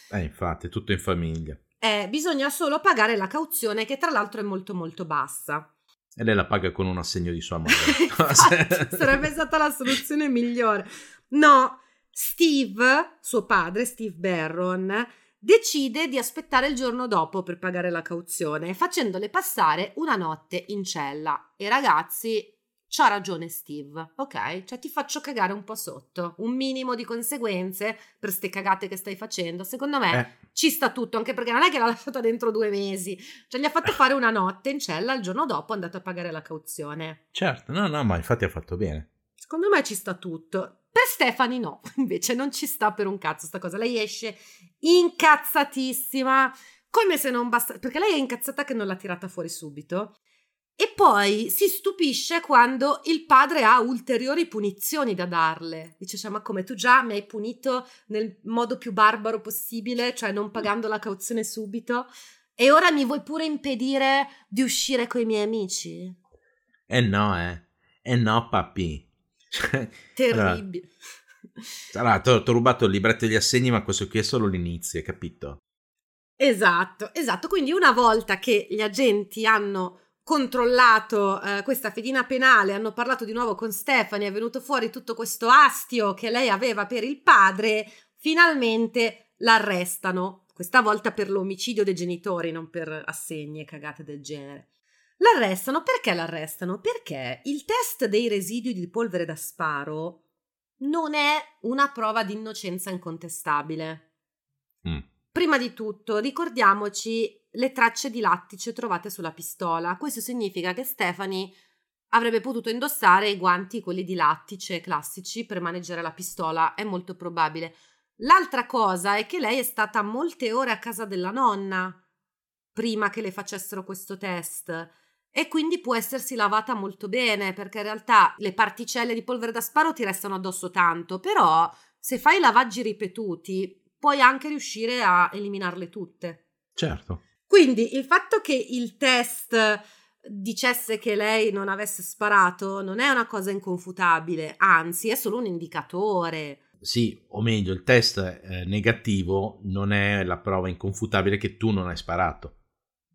è? Eh, infatti, tutto in famiglia. Eh, bisogna solo pagare la cauzione, che tra l'altro è molto molto bassa. E lei la paga con un assegno di sua madre. Infatti, sarebbe stata la soluzione migliore. No, Steve, suo padre, Steve Barron, decide di aspettare il giorno dopo per pagare la cauzione, facendole passare una notte in cella. E ragazzi, c'ha ragione Steve, ok? Cioè ti faccio cagare un po' sotto, un minimo di conseguenze per ste cagate che stai facendo. Secondo me Eh, ci sta tutto, anche perché non è che l'ha lasciata dentro due mesi, cioè gli ha fatto fare una notte in cella, il giorno dopo è andato a pagare la cauzione. certo, no, no, ma infatti ha fatto bene. Secondo me ci sta tutto. Per Stefani no, invece non ci sta per un cazzo sta cosa. Lei esce incazzatissima, come se non basta, perché lei è incazzata che non l'ha tirata fuori subito. E poi si stupisce quando il padre ha ulteriori punizioni da darle. Dice, cioè, ma come tu già mi hai punito nel modo più barbaro possibile, cioè non pagando la cauzione subito, e ora mi vuoi pure impedire di uscire con i miei amici? Eh no, eh. Eh no, papi. Cioè, Terribile. Allora, ho ti ho rubato il libretto degli assegni, ma questo qui è solo l'inizio, hai capito? Esatto, esatto. Quindi una volta che gli agenti hanno controllato eh, questa fedina penale, hanno parlato di nuovo con Stefani, è venuto fuori tutto questo astio che lei aveva per il padre, finalmente l'arrestano, questa volta per l'omicidio dei genitori, non per assegni e cagate del genere. L'arrestano perché l'arrestano? Perché il test dei residui di polvere da sparo non è una prova di innocenza incontestabile. Mm. Prima di tutto, ricordiamoci le tracce di lattice trovate sulla pistola. Questo significa che Stephanie avrebbe potuto indossare i guanti, quelli di lattice classici, per maneggiare la pistola. È molto probabile. L'altra cosa è che lei è stata molte ore a casa della nonna prima che le facessero questo test e quindi può essersi lavata molto bene perché in realtà le particelle di polvere da sparo ti restano addosso tanto, però se fai lavaggi ripetuti puoi anche riuscire a eliminarle tutte. Certo. Quindi il fatto che il test dicesse che lei non avesse sparato non è una cosa inconfutabile, anzi è solo un indicatore. Sì, o meglio, il test eh, negativo non è la prova inconfutabile che tu non hai sparato.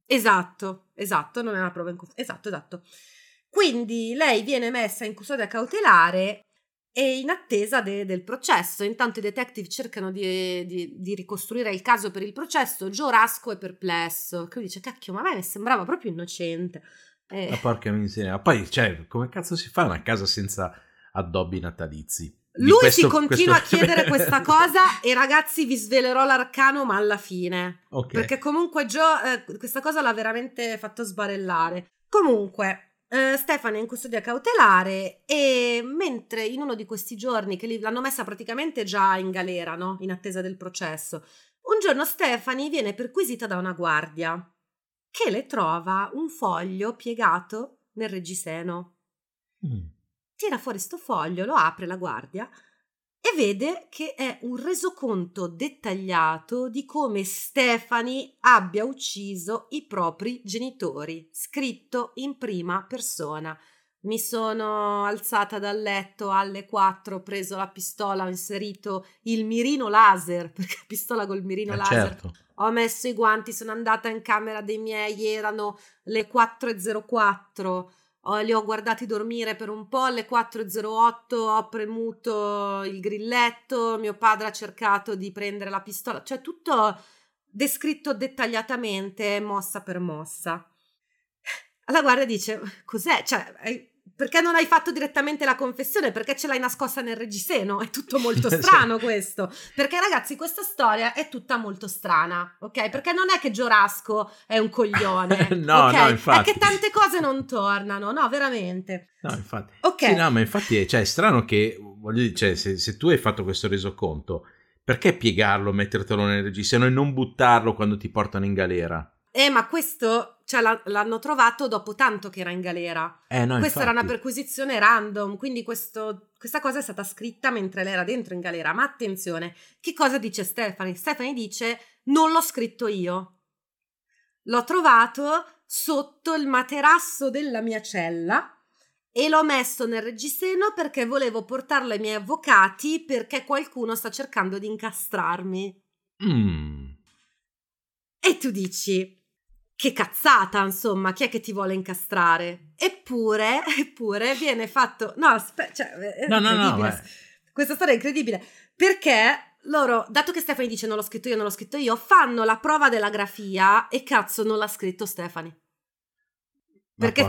Esatto, esatto, non è una prova inconfutabile. Esatto, esatto. Quindi lei viene messa in custodia cautelare e in attesa de- del processo. Intanto i detective cercano di, di- di ricostruire il caso per il processo. Joe Rasco è perplesso. Che lui dice: Cacchio, ma a me mi sembrava proprio innocente. Eh, Ma porca miseria. Poi, cioè, come cazzo si fa una casa senza addobbi natalizi? Di Lui questo- si continua questo- a chiedere questa cosa e ragazzi vi svelerò l'arcano ma alla fine. Ok. Perché comunque Joe eh, questa cosa l'ha veramente fatto sbarellare. Comunque, eh, Stefano è in custodia cautelare e mentre in uno di questi giorni che l'hanno messa praticamente già in galera, no? In attesa del processo, un giorno Stefani viene perquisita da una guardia che le trova un foglio piegato nel reggiseno. Mm. Tira fuori sto foglio, lo apre la guardia e vede che è un resoconto dettagliato di come Stephanie abbia ucciso i propri genitori, scritto in prima persona. Mi sono alzata dal letto alle 4, ho preso la pistola, ho inserito il mirino laser, perché pistola col mirino Eh, laser. certo. Ho messo i guanti, sono andata in camera dei miei, erano le 4.04. Ho- li ho guardati dormire per un po', alle 4.08 ho premuto il grilletto, mio padre ha cercato di prendere la pistola, cioè tutto descritto dettagliatamente, mossa per mossa. La guardia dice: Cos'è? Cioè, perché non hai fatto direttamente la confessione? Perché ce l'hai nascosta nel reggiseno? È tutto molto strano questo. Perché, ragazzi, questa storia è tutta molto strana, ok? Perché non è che Giorasco è un coglione. No, ok? no, infatti. È che tante cose non tornano, no, veramente. No, infatti. Ok. Sì, no, ma infatti è, cioè, è strano che, voglio dire, cioè, se, se tu hai fatto questo resoconto, perché piegarlo, mettertelo nel reggiseno e non buttarlo quando ti portano in galera? Eh, ma questo cioè, la- l'hanno trovato dopo tanto che era in galera. Eh, no, Questa era una infatti. perquisizione random, quindi questo- questa cosa è stata scritta mentre lei era dentro in galera. Ma attenzione, che cosa dice Stephanie? Stephanie dice: Non l'ho scritto io. L'ho trovato sotto il materasso della mia cella e l'ho messo nel reggiseno perché volevo portarlo ai miei avvocati perché qualcuno sta cercando di incastrarmi. Mm. E tu dici, che cazzata, insomma, chi è che ti vuole incastrare? Eppure, eppure viene fatto... No, aspetta, cioè, è No, no, no, ma- Questa storia è incredibile, perché loro, dato che Stefani dice non l'ho scritto io, non l'ho scritto io, fanno la prova della grafia e cazzo non l'ha scritto Stefani. Perché-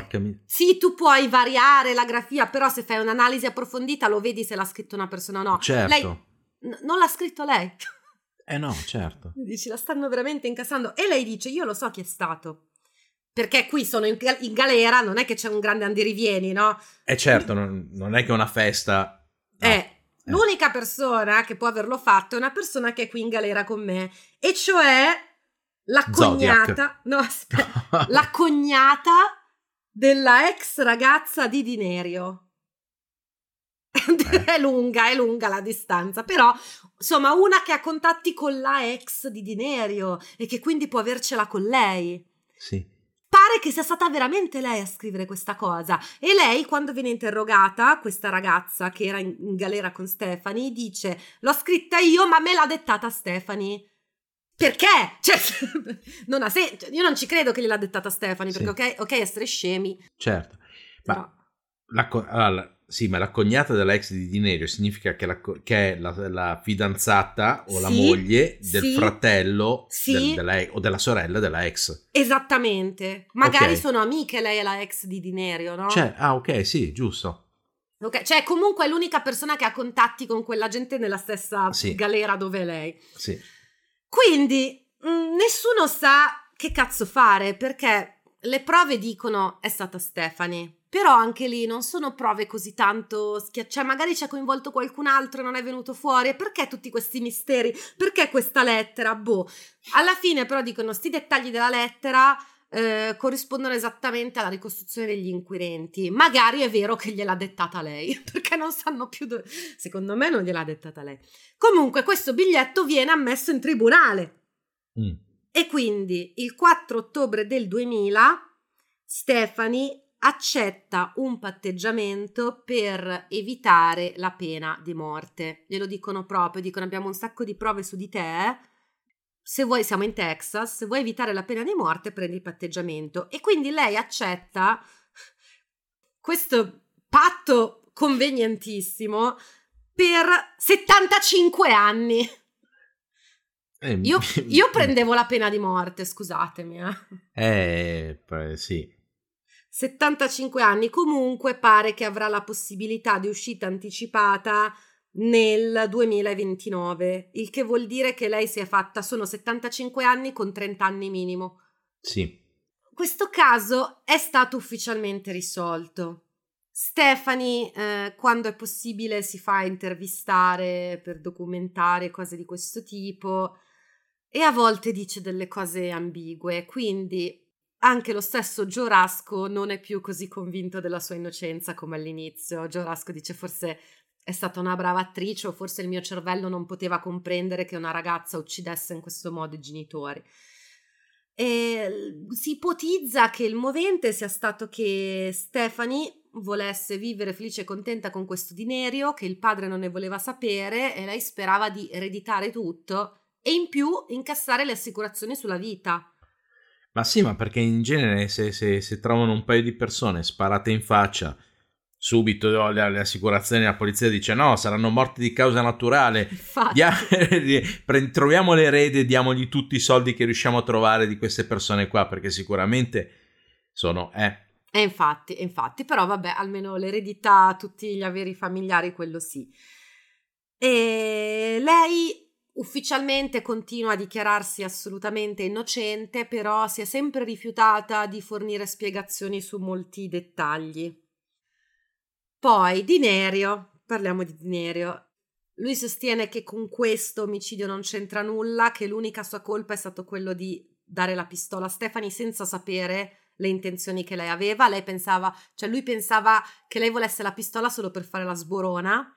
Sì, tu puoi variare la grafia, però se fai un'analisi approfondita lo vedi se l'ha scritto una persona o no. Certo. Lei n- non l'ha scritto lei. Eh no, certo. Dici, la stanno veramente incassando. E lei dice, io lo so chi è stato. Perché qui sono in, gal- in galera, non è che c'è un grande andirivieni, no? E certo, non, non è che una festa... no. Eh, l'unica persona che può averlo fatto è una persona che è qui in galera con me. E cioè la Zodiac. cognata... No, aspetta. la cognata della ex ragazza di Dinerio. Eh. è lunga, è lunga la distanza, però insomma una che ha contatti con la ex di Dinerio e che quindi può avercela con lei. Sì. Pare che sia stata veramente lei a scrivere questa cosa e lei quando viene interrogata, questa ragazza che era in, in galera con Stefani, dice l'ho scritta io ma me l'ha dettata Stefani. Perché? Cioè, non ha senso. Io non ci credo che gliel'ha dettata Stefani, perché ok, ok essere scemi, Certo. Ma però... la, co- allora, sì, ma la cognata dell'ex di Dinerio significa che, la, che è la, la fidanzata o la Sì, moglie del sì, fratello sì. del- della- o della sorella della ex. Esattamente. Magari Ok. sono amiche lei e la ex di Dinerio, no? Cioè, ah, ok, sì, giusto. Ok, Cioè, comunque è l'unica persona che ha contatti con quella gente nella stessa galera dove lei. Sì. Quindi mh, nessuno sa che cazzo fare perché le prove dicono è stata Stephanie. Però anche lì non sono prove così tanto schiacciate. Cioè, magari c'è coinvolto qualcun altro e non è venuto fuori. Perché tutti questi misteri? Perché questa lettera? Boh. Alla fine, però, dicono: sti dettagli della lettera eh, corrispondono esattamente alla ricostruzione degli inquirenti. Magari è vero che gliel'ha dettata lei, perché non sanno più dove. Secondo me non gliel'ha dettata lei. Comunque, questo biglietto viene ammesso in tribunale. Mm. E quindi il 4 ottobre del 2000 Stefani accetta un patteggiamento per evitare la pena di morte. Glielo dicono proprio, dicono abbiamo un sacco di prove su di te. Se vuoi, siamo in Texas, se vuoi evitare la pena di morte prendi il patteggiamento. E quindi lei accetta questo patto convenientissimo per 75 anni. Eh, Io, io prendevo la pena di morte, scusatemi. Eh. Eh, sì. 75 anni, comunque pare che avrà la possibilità di uscita anticipata nel 2029, il che vuol dire che lei si è fatta, sono 75 anni con 30 anni minimo. Sì. Questo caso è stato ufficialmente risolto. Stephanie, eh, quando è possibile, si fa intervistare per documentare cose di questo tipo e a volte dice delle cose ambigue, quindi anche lo stesso Joe Rasco non è più così convinto della sua innocenza come all'inizio. Joe Rasco dice forse è stata una brava attrice o forse il mio cervello non poteva comprendere che una ragazza uccidesse in questo modo i genitori. E si ipotizza che il movente sia stato che Stephanie volesse vivere felice e contenta con questo dinerio, che il padre non ne voleva sapere e lei sperava di ereditare tutto e in più incassare le assicurazioni sulla vita. Ma sì, ma perché in genere se, se, se trovano un paio di persone sparate in faccia, subito le, le assicurazioni la polizia dice no, saranno morti di causa naturale. Dia- troviamo l'erede diamogli tutti i soldi che riusciamo a trovare di queste persone qua, perché sicuramente sono... Eh. E infatti, infatti, però vabbè, almeno l'eredità, tutti gli averi familiari, quello sì. E lei Ufficialmente continua a dichiararsi assolutamente innocente, però si è sempre rifiutata di fornire spiegazioni su molti dettagli. Poi Dinerio, parliamo di Dinerio. Lui sostiene che con questo omicidio non c'entra nulla, che l'unica sua colpa è stato quello di dare la pistola a Stefani senza sapere le intenzioni che lei aveva. Lei pensava, cioè lui pensava che lei volesse la pistola solo per fare la sborona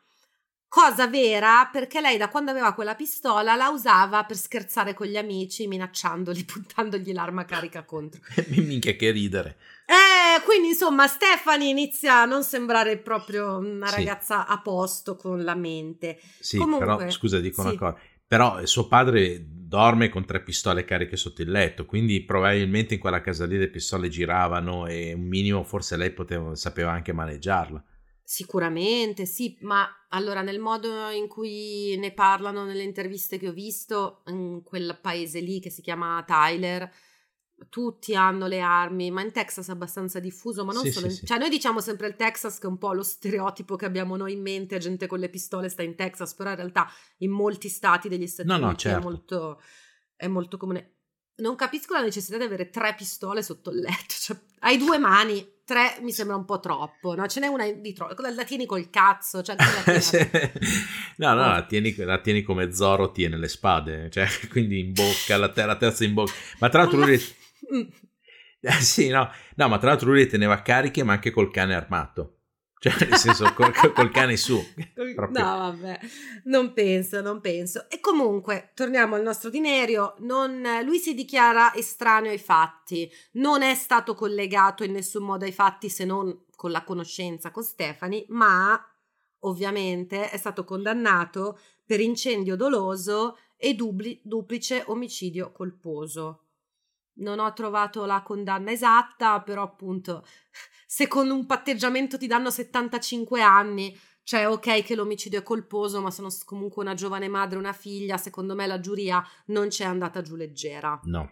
Cosa vera perché lei da quando aveva quella pistola la usava per scherzare con gli amici, minacciandoli, puntandogli l'arma carica contro. Minchia che ridere. Eh, quindi insomma Stefani inizia a non sembrare proprio una sì. ragazza a posto con la mente. Sì, Comunque, però scusa, dico sì. una cosa. Però suo padre dorme con tre pistole cariche sotto il letto, quindi probabilmente in quella casa lì le pistole giravano e un minimo forse lei poteva, sapeva anche maneggiarla. Sicuramente, sì, ma allora nel modo in cui ne parlano nelle interviste che ho visto, in quel paese lì che si chiama Tyler, tutti hanno le armi, ma in Texas è abbastanza diffuso, ma non sì, solo sì, in... Cioè noi diciamo sempre il Texas che è un po' lo stereotipo che abbiamo noi in mente, gente con le pistole sta in Texas, però in realtà in molti stati degli Stati no, Uniti no, certo. è, molto, è molto comune. Non capisco la necessità di avere tre pistole sotto il letto, cioè hai due mani, tre mi sembra un po' troppo, no? Ce n'è una di troppo, la tieni col cazzo, cioè No, no, la tieni, la tieni, come Zoro tiene le spade, cioè quindi in bocca, la, ter- la terza in bocca. Ma tra l'altro lui... Eh, sì, no, no, ma tra l'altro lui le teneva cariche ma anche col cane armato. Cioè, nel senso, col, col cane su. Proprio. No, vabbè, non penso, non penso. E comunque, torniamo al nostro Dinerio. Non, lui si dichiara estraneo ai fatti, non è stato collegato in nessun modo ai fatti se non con la conoscenza con Stefani, ma ovviamente è stato condannato per incendio doloso e dubli, duplice omicidio colposo. Non ho trovato la condanna esatta, però appunto se con un patteggiamento ti danno 75 anni, cioè ok che l'omicidio è colposo, ma sono comunque una giovane madre, una figlia, secondo me la giuria non c'è andata giù leggera. No.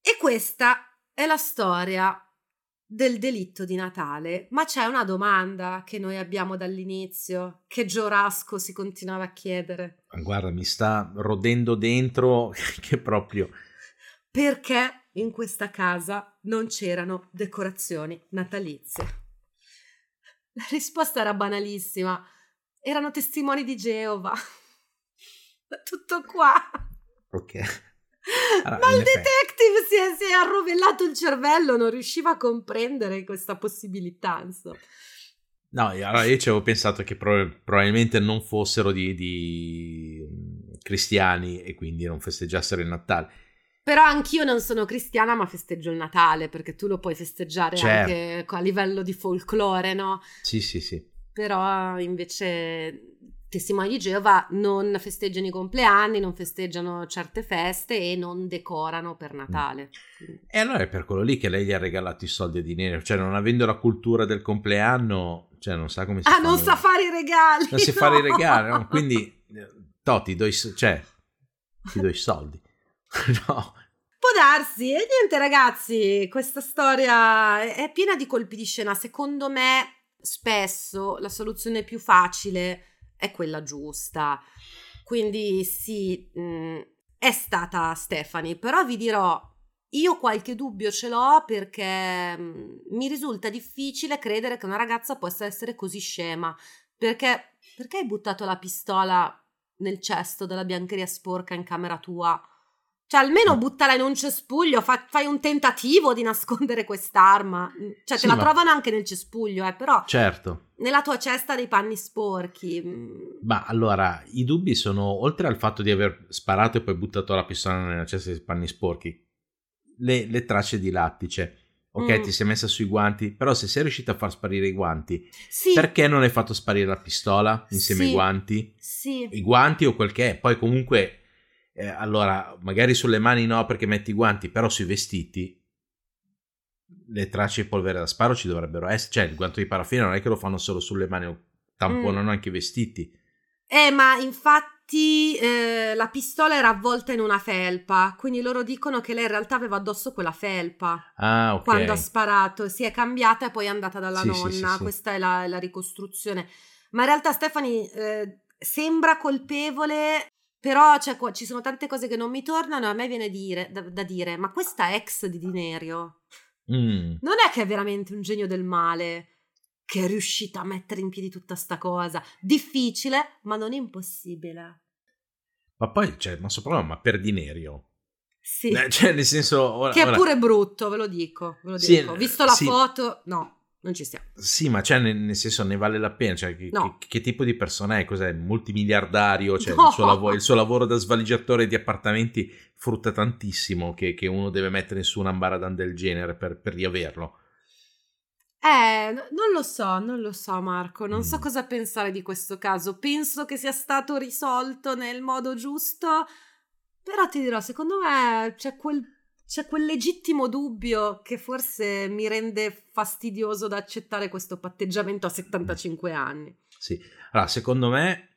E questa è la storia del delitto di Natale, ma c'è una domanda che noi abbiamo dall'inizio, che Giorasco si continuava a chiedere. Guarda, mi sta rodendo dentro che proprio... Perché in questa casa non c'erano decorazioni natalizie. La risposta era banalissima. Erano testimoni di Geova. Tutto qua. Ok. Allora, Ma il detective si è, si è, arrovellato il cervello, non riusciva a comprendere questa possibilità. Insomma. No, allora io ci avevo pensato che pro- probabilmente non fossero di, di cristiani e quindi non festeggiassero il Natale. Però anch'io non sono cristiana, ma festeggio il Natale, perché tu lo puoi festeggiare certo. anche a livello di folklore, no? Sì, sì, sì. Però invece testimoni di Geova non festeggiano i compleanni, non festeggiano certe feste e non decorano per Natale. Mm. E allora è per quello lì che lei gli ha regalato i soldi a dinero, cioè non avendo la cultura del compleanno, cioè non sa come si fa. Ah, non sa fare i regali! Non no. sa fare i regali, no? quindi to, ti do i, cioè, ti do i soldi. no. Può darsi. E niente, ragazzi, questa storia è piena di colpi di scena. Secondo me, spesso la soluzione più facile è quella giusta. Quindi sì, mh, mm, è stata Stephanie, però vi dirò, io qualche dubbio ce l'ho perché mh, mm, mi risulta difficile credere che una ragazza possa essere così scema. Perché, perché hai buttato la pistola nel cesto della biancheria sporca in camera tua? Cioè, almeno buttala in un cespuglio, fa, fai un tentativo di nascondere quest'arma. Cioè, sì, te la ma... trovano anche nel cespuglio, eh, però... Certo. nella tua cesta dei panni sporchi. Ma allora, i dubbi sono, oltre al fatto di aver sparato e poi buttato la pistola nella cesta dei panni sporchi, le, le tracce di lattice. Ok, mm. ti sei messa sui guanti, però se sei riuscita a far sparire i guanti, sì. perché non hai fatto sparire la pistola insieme sì. ai guanti? Sì. I guanti o quel che è. Poi comunque, eh, allora, magari sulle mani no perché metti i guanti, però sui vestiti le tracce di polvere da sparo ci dovrebbero essere. Cioè, il guanto di paraffina non è che lo fanno solo sulle mani, tamponano mm. anche i vestiti. Eh, ma infatti eh, la pistola era avvolta in una felpa, quindi loro dicono che lei in realtà aveva addosso quella felpa. Ah, ok. Quando ha sparato, si è cambiata e poi è andata dalla sì, nonna. Sì, sì, Questa è la, la, ricostruzione. Ma in realtà Stephanie eh, sembra colpevole però cioè, ci sono tante cose che non mi tornano e a me viene dire, da, da, dire, ma questa ex di Dinerio Mm. Non è che è veramente un genio del male che è riuscita a mettere in piedi tutta sta cosa. Difficile, ma non impossibile. Ma poi, cioè, ma soprattutto, ma per Dinerio. Sì. Eh, cioè, nel senso... Ora, che è ora... pure brutto, ve lo dico. Ve lo sì, dico. Visto la sì. foto, no. Non ci stiamo. Sì, ma cioè, nel, nel senso ne vale la pena. Cioè, che, no. che, che, tipo di persona è? Cos'è? Multimiliardario? Cioè, no. il, suo lavoro, il, suo lavoro, da svaligiatore di appartamenti frutta tantissimo che, che uno deve mettere su un ambaradan del genere per, per riaverlo. Eh, non lo so, non lo so Marco, non mm. so cosa pensare di questo caso. Penso che sia stato risolto nel modo giusto, però ti dirò, secondo me c'è quel c'è quel legittimo dubbio che forse mi rende fastidioso da accettare questo patteggiamento a 75 anni. Sì, allora secondo me,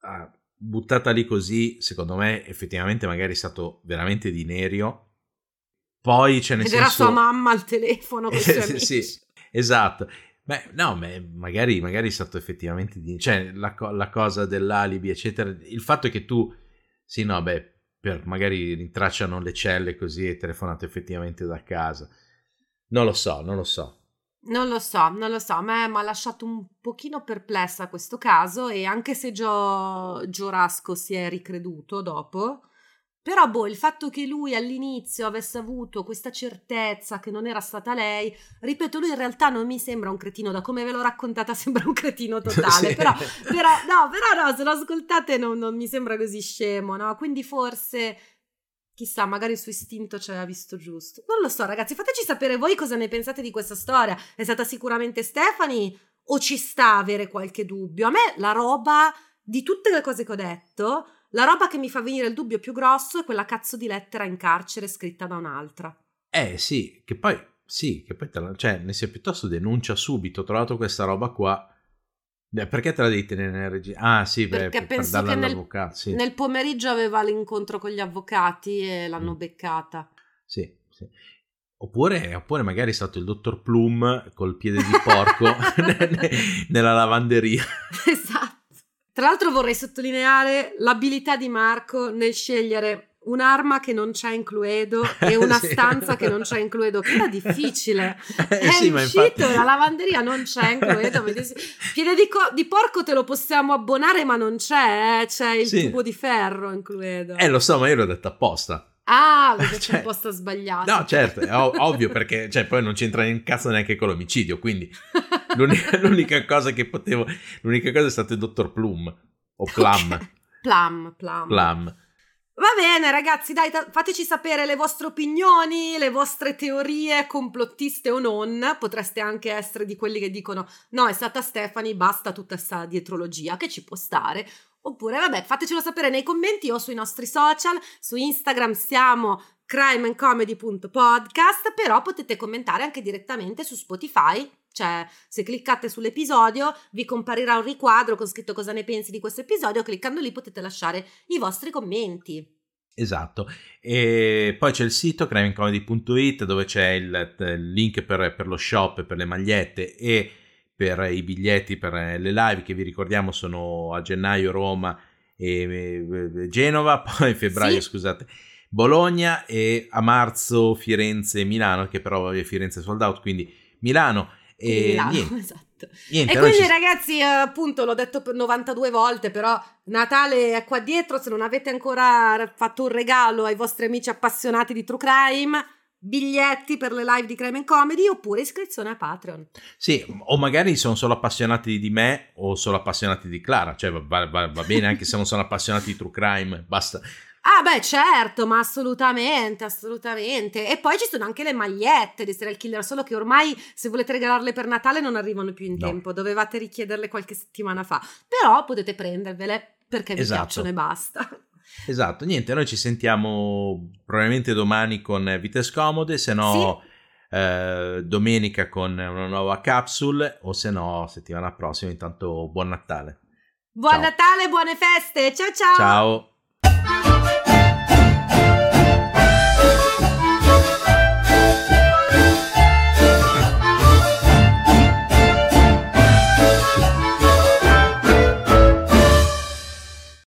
ah, buttata lì così, secondo me effettivamente magari è stato veramente di Nerio. Poi c'è nel Ed senso... era sua mamma al telefono amici. sì, esatto. Beh, no, magari, magari è stato effettivamente di... Cioè, la, la cosa dell'alibi, eccetera. Il fatto è che tu... Sì, no, beh, per magari rintracciano le celle così e telefonato effettivamente da casa. Non lo so, non lo so. Non lo so, non lo so, a me mi ha lasciato un pochino perplessa questo caso e anche se Gio, Gio Rasco si è ricreduto dopo, però, boh, il fatto che lui all'inizio avesse avuto questa certezza che non era stata lei, ripeto, lui in realtà non mi sembra un cretino, da come ve l'ho raccontata sembra un cretino totale, sì. però, però, no, però no, se lo ascoltate non, non mi sembra così scemo, no? Quindi forse Chissà, magari il suo istinto ci aveva visto giusto. Non lo so, ragazzi, fateci sapere voi cosa ne pensate di questa storia. È stata sicuramente Stephanie o ci sta avere qualche dubbio? A me la roba di tutte le cose che ho detto la roba che mi fa venire il dubbio più grosso è quella cazzo di lettera in carcere scritta da un'altra. Eh sì, che poi, sì, che poi, te la, cioè, ne sia piuttosto denuncia subito, ho trovato questa roba qua. Beh, perché te la devi tenere nel registro? Ah sì, beh, perché per, penso per che nel, sì. nel, pomeriggio aveva l'incontro con gli avvocati e l'hanno mm. beccata. Sì, sì. Oppure, oppure, magari è stato il dottor Plum col piede di porco nella lavanderia. Esatto. Tra l'altro vorrei sottolineare l'abilità di Marco nel scegliere un'arma che non c'è in Cluedo e una sì. stanza che non c'è in Cluedo, che era difficile. Eh, È sì, uscito, infatti... la lavanderia non c'è in Cluedo. Piede di, co- di, porco te lo possiamo abbonare, ma non c'è, eh? c'è il sì. tubo di ferro in Cluedo. Eh, lo so, ma io l'ho detto apposta. Ah, l'hai detto cioè, apposta sbagliato. No, certo, è ov- ovvio perché cioè, poi non c'entra in cazzo neanche con l'omicidio, quindi l'unica, l'unica, cosa che potevo... L'unica cosa è stato il dottor Plum, o Plum. Okay. Plum, Plum. Plum. Va bene, ragazzi, dai, t- fateci sapere le vostre opinioni, le vostre teorie, complottiste o non. Potreste anche essere di quelli che dicono: no, è stata Stefani, basta tutta questa dietrologia, che ci può stare. Oppure, vabbè, fatecelo sapere nei commenti o sui nostri social. Su Instagram siamo crimeandcomedy.podcast, però potete commentare anche direttamente su Spotify. Cioè, se cliccate sull'episodio, vi comparirà un riquadro con scritto cosa ne pensi di questo episodio. Cliccando lì potete lasciare i vostri commenti. Esatto, e poi c'è il sito crimeandcomedy.it dove c'è il, il link per, per, lo shop, per le magliette e per i biglietti per le live che vi ricordiamo sono a gennaio Roma e Genova, poi febbraio sì. scusate Bologna e a marzo Firenze e Milano che però Firenze è sold out quindi Milano e Milano, niente. esatto. Niente, e quindi ci... ragazzi appunto l'ho detto per 92 volte però Natale è qua dietro se non avete ancora fatto un regalo ai vostri amici appassionati di true crime biglietti per le live di Crime Comedy oppure iscrizione a Patreon. Sì, o magari sono solo appassionati di me o solo appassionati di Clara, cioè va, va, va bene anche se non sono appassionati di True Crime, basta. Ah beh certo, ma assolutamente, assolutamente. E poi ci sono anche le magliette di Serial Killer, solo che ormai se volete regalarle per Natale non arrivano più in no. tempo, dovevate richiederle qualche settimana fa. Però potete prendervele perché vi esatto. piacciono e basta. Esatto, niente, noi ci sentiamo probabilmente domani con Vite Scomode, se no sì. eh, domenica con una nuova capsule o se no settimana prossima, intanto buon Natale. Buon ciao. Natale, buone feste, ciao ciao! Ciao!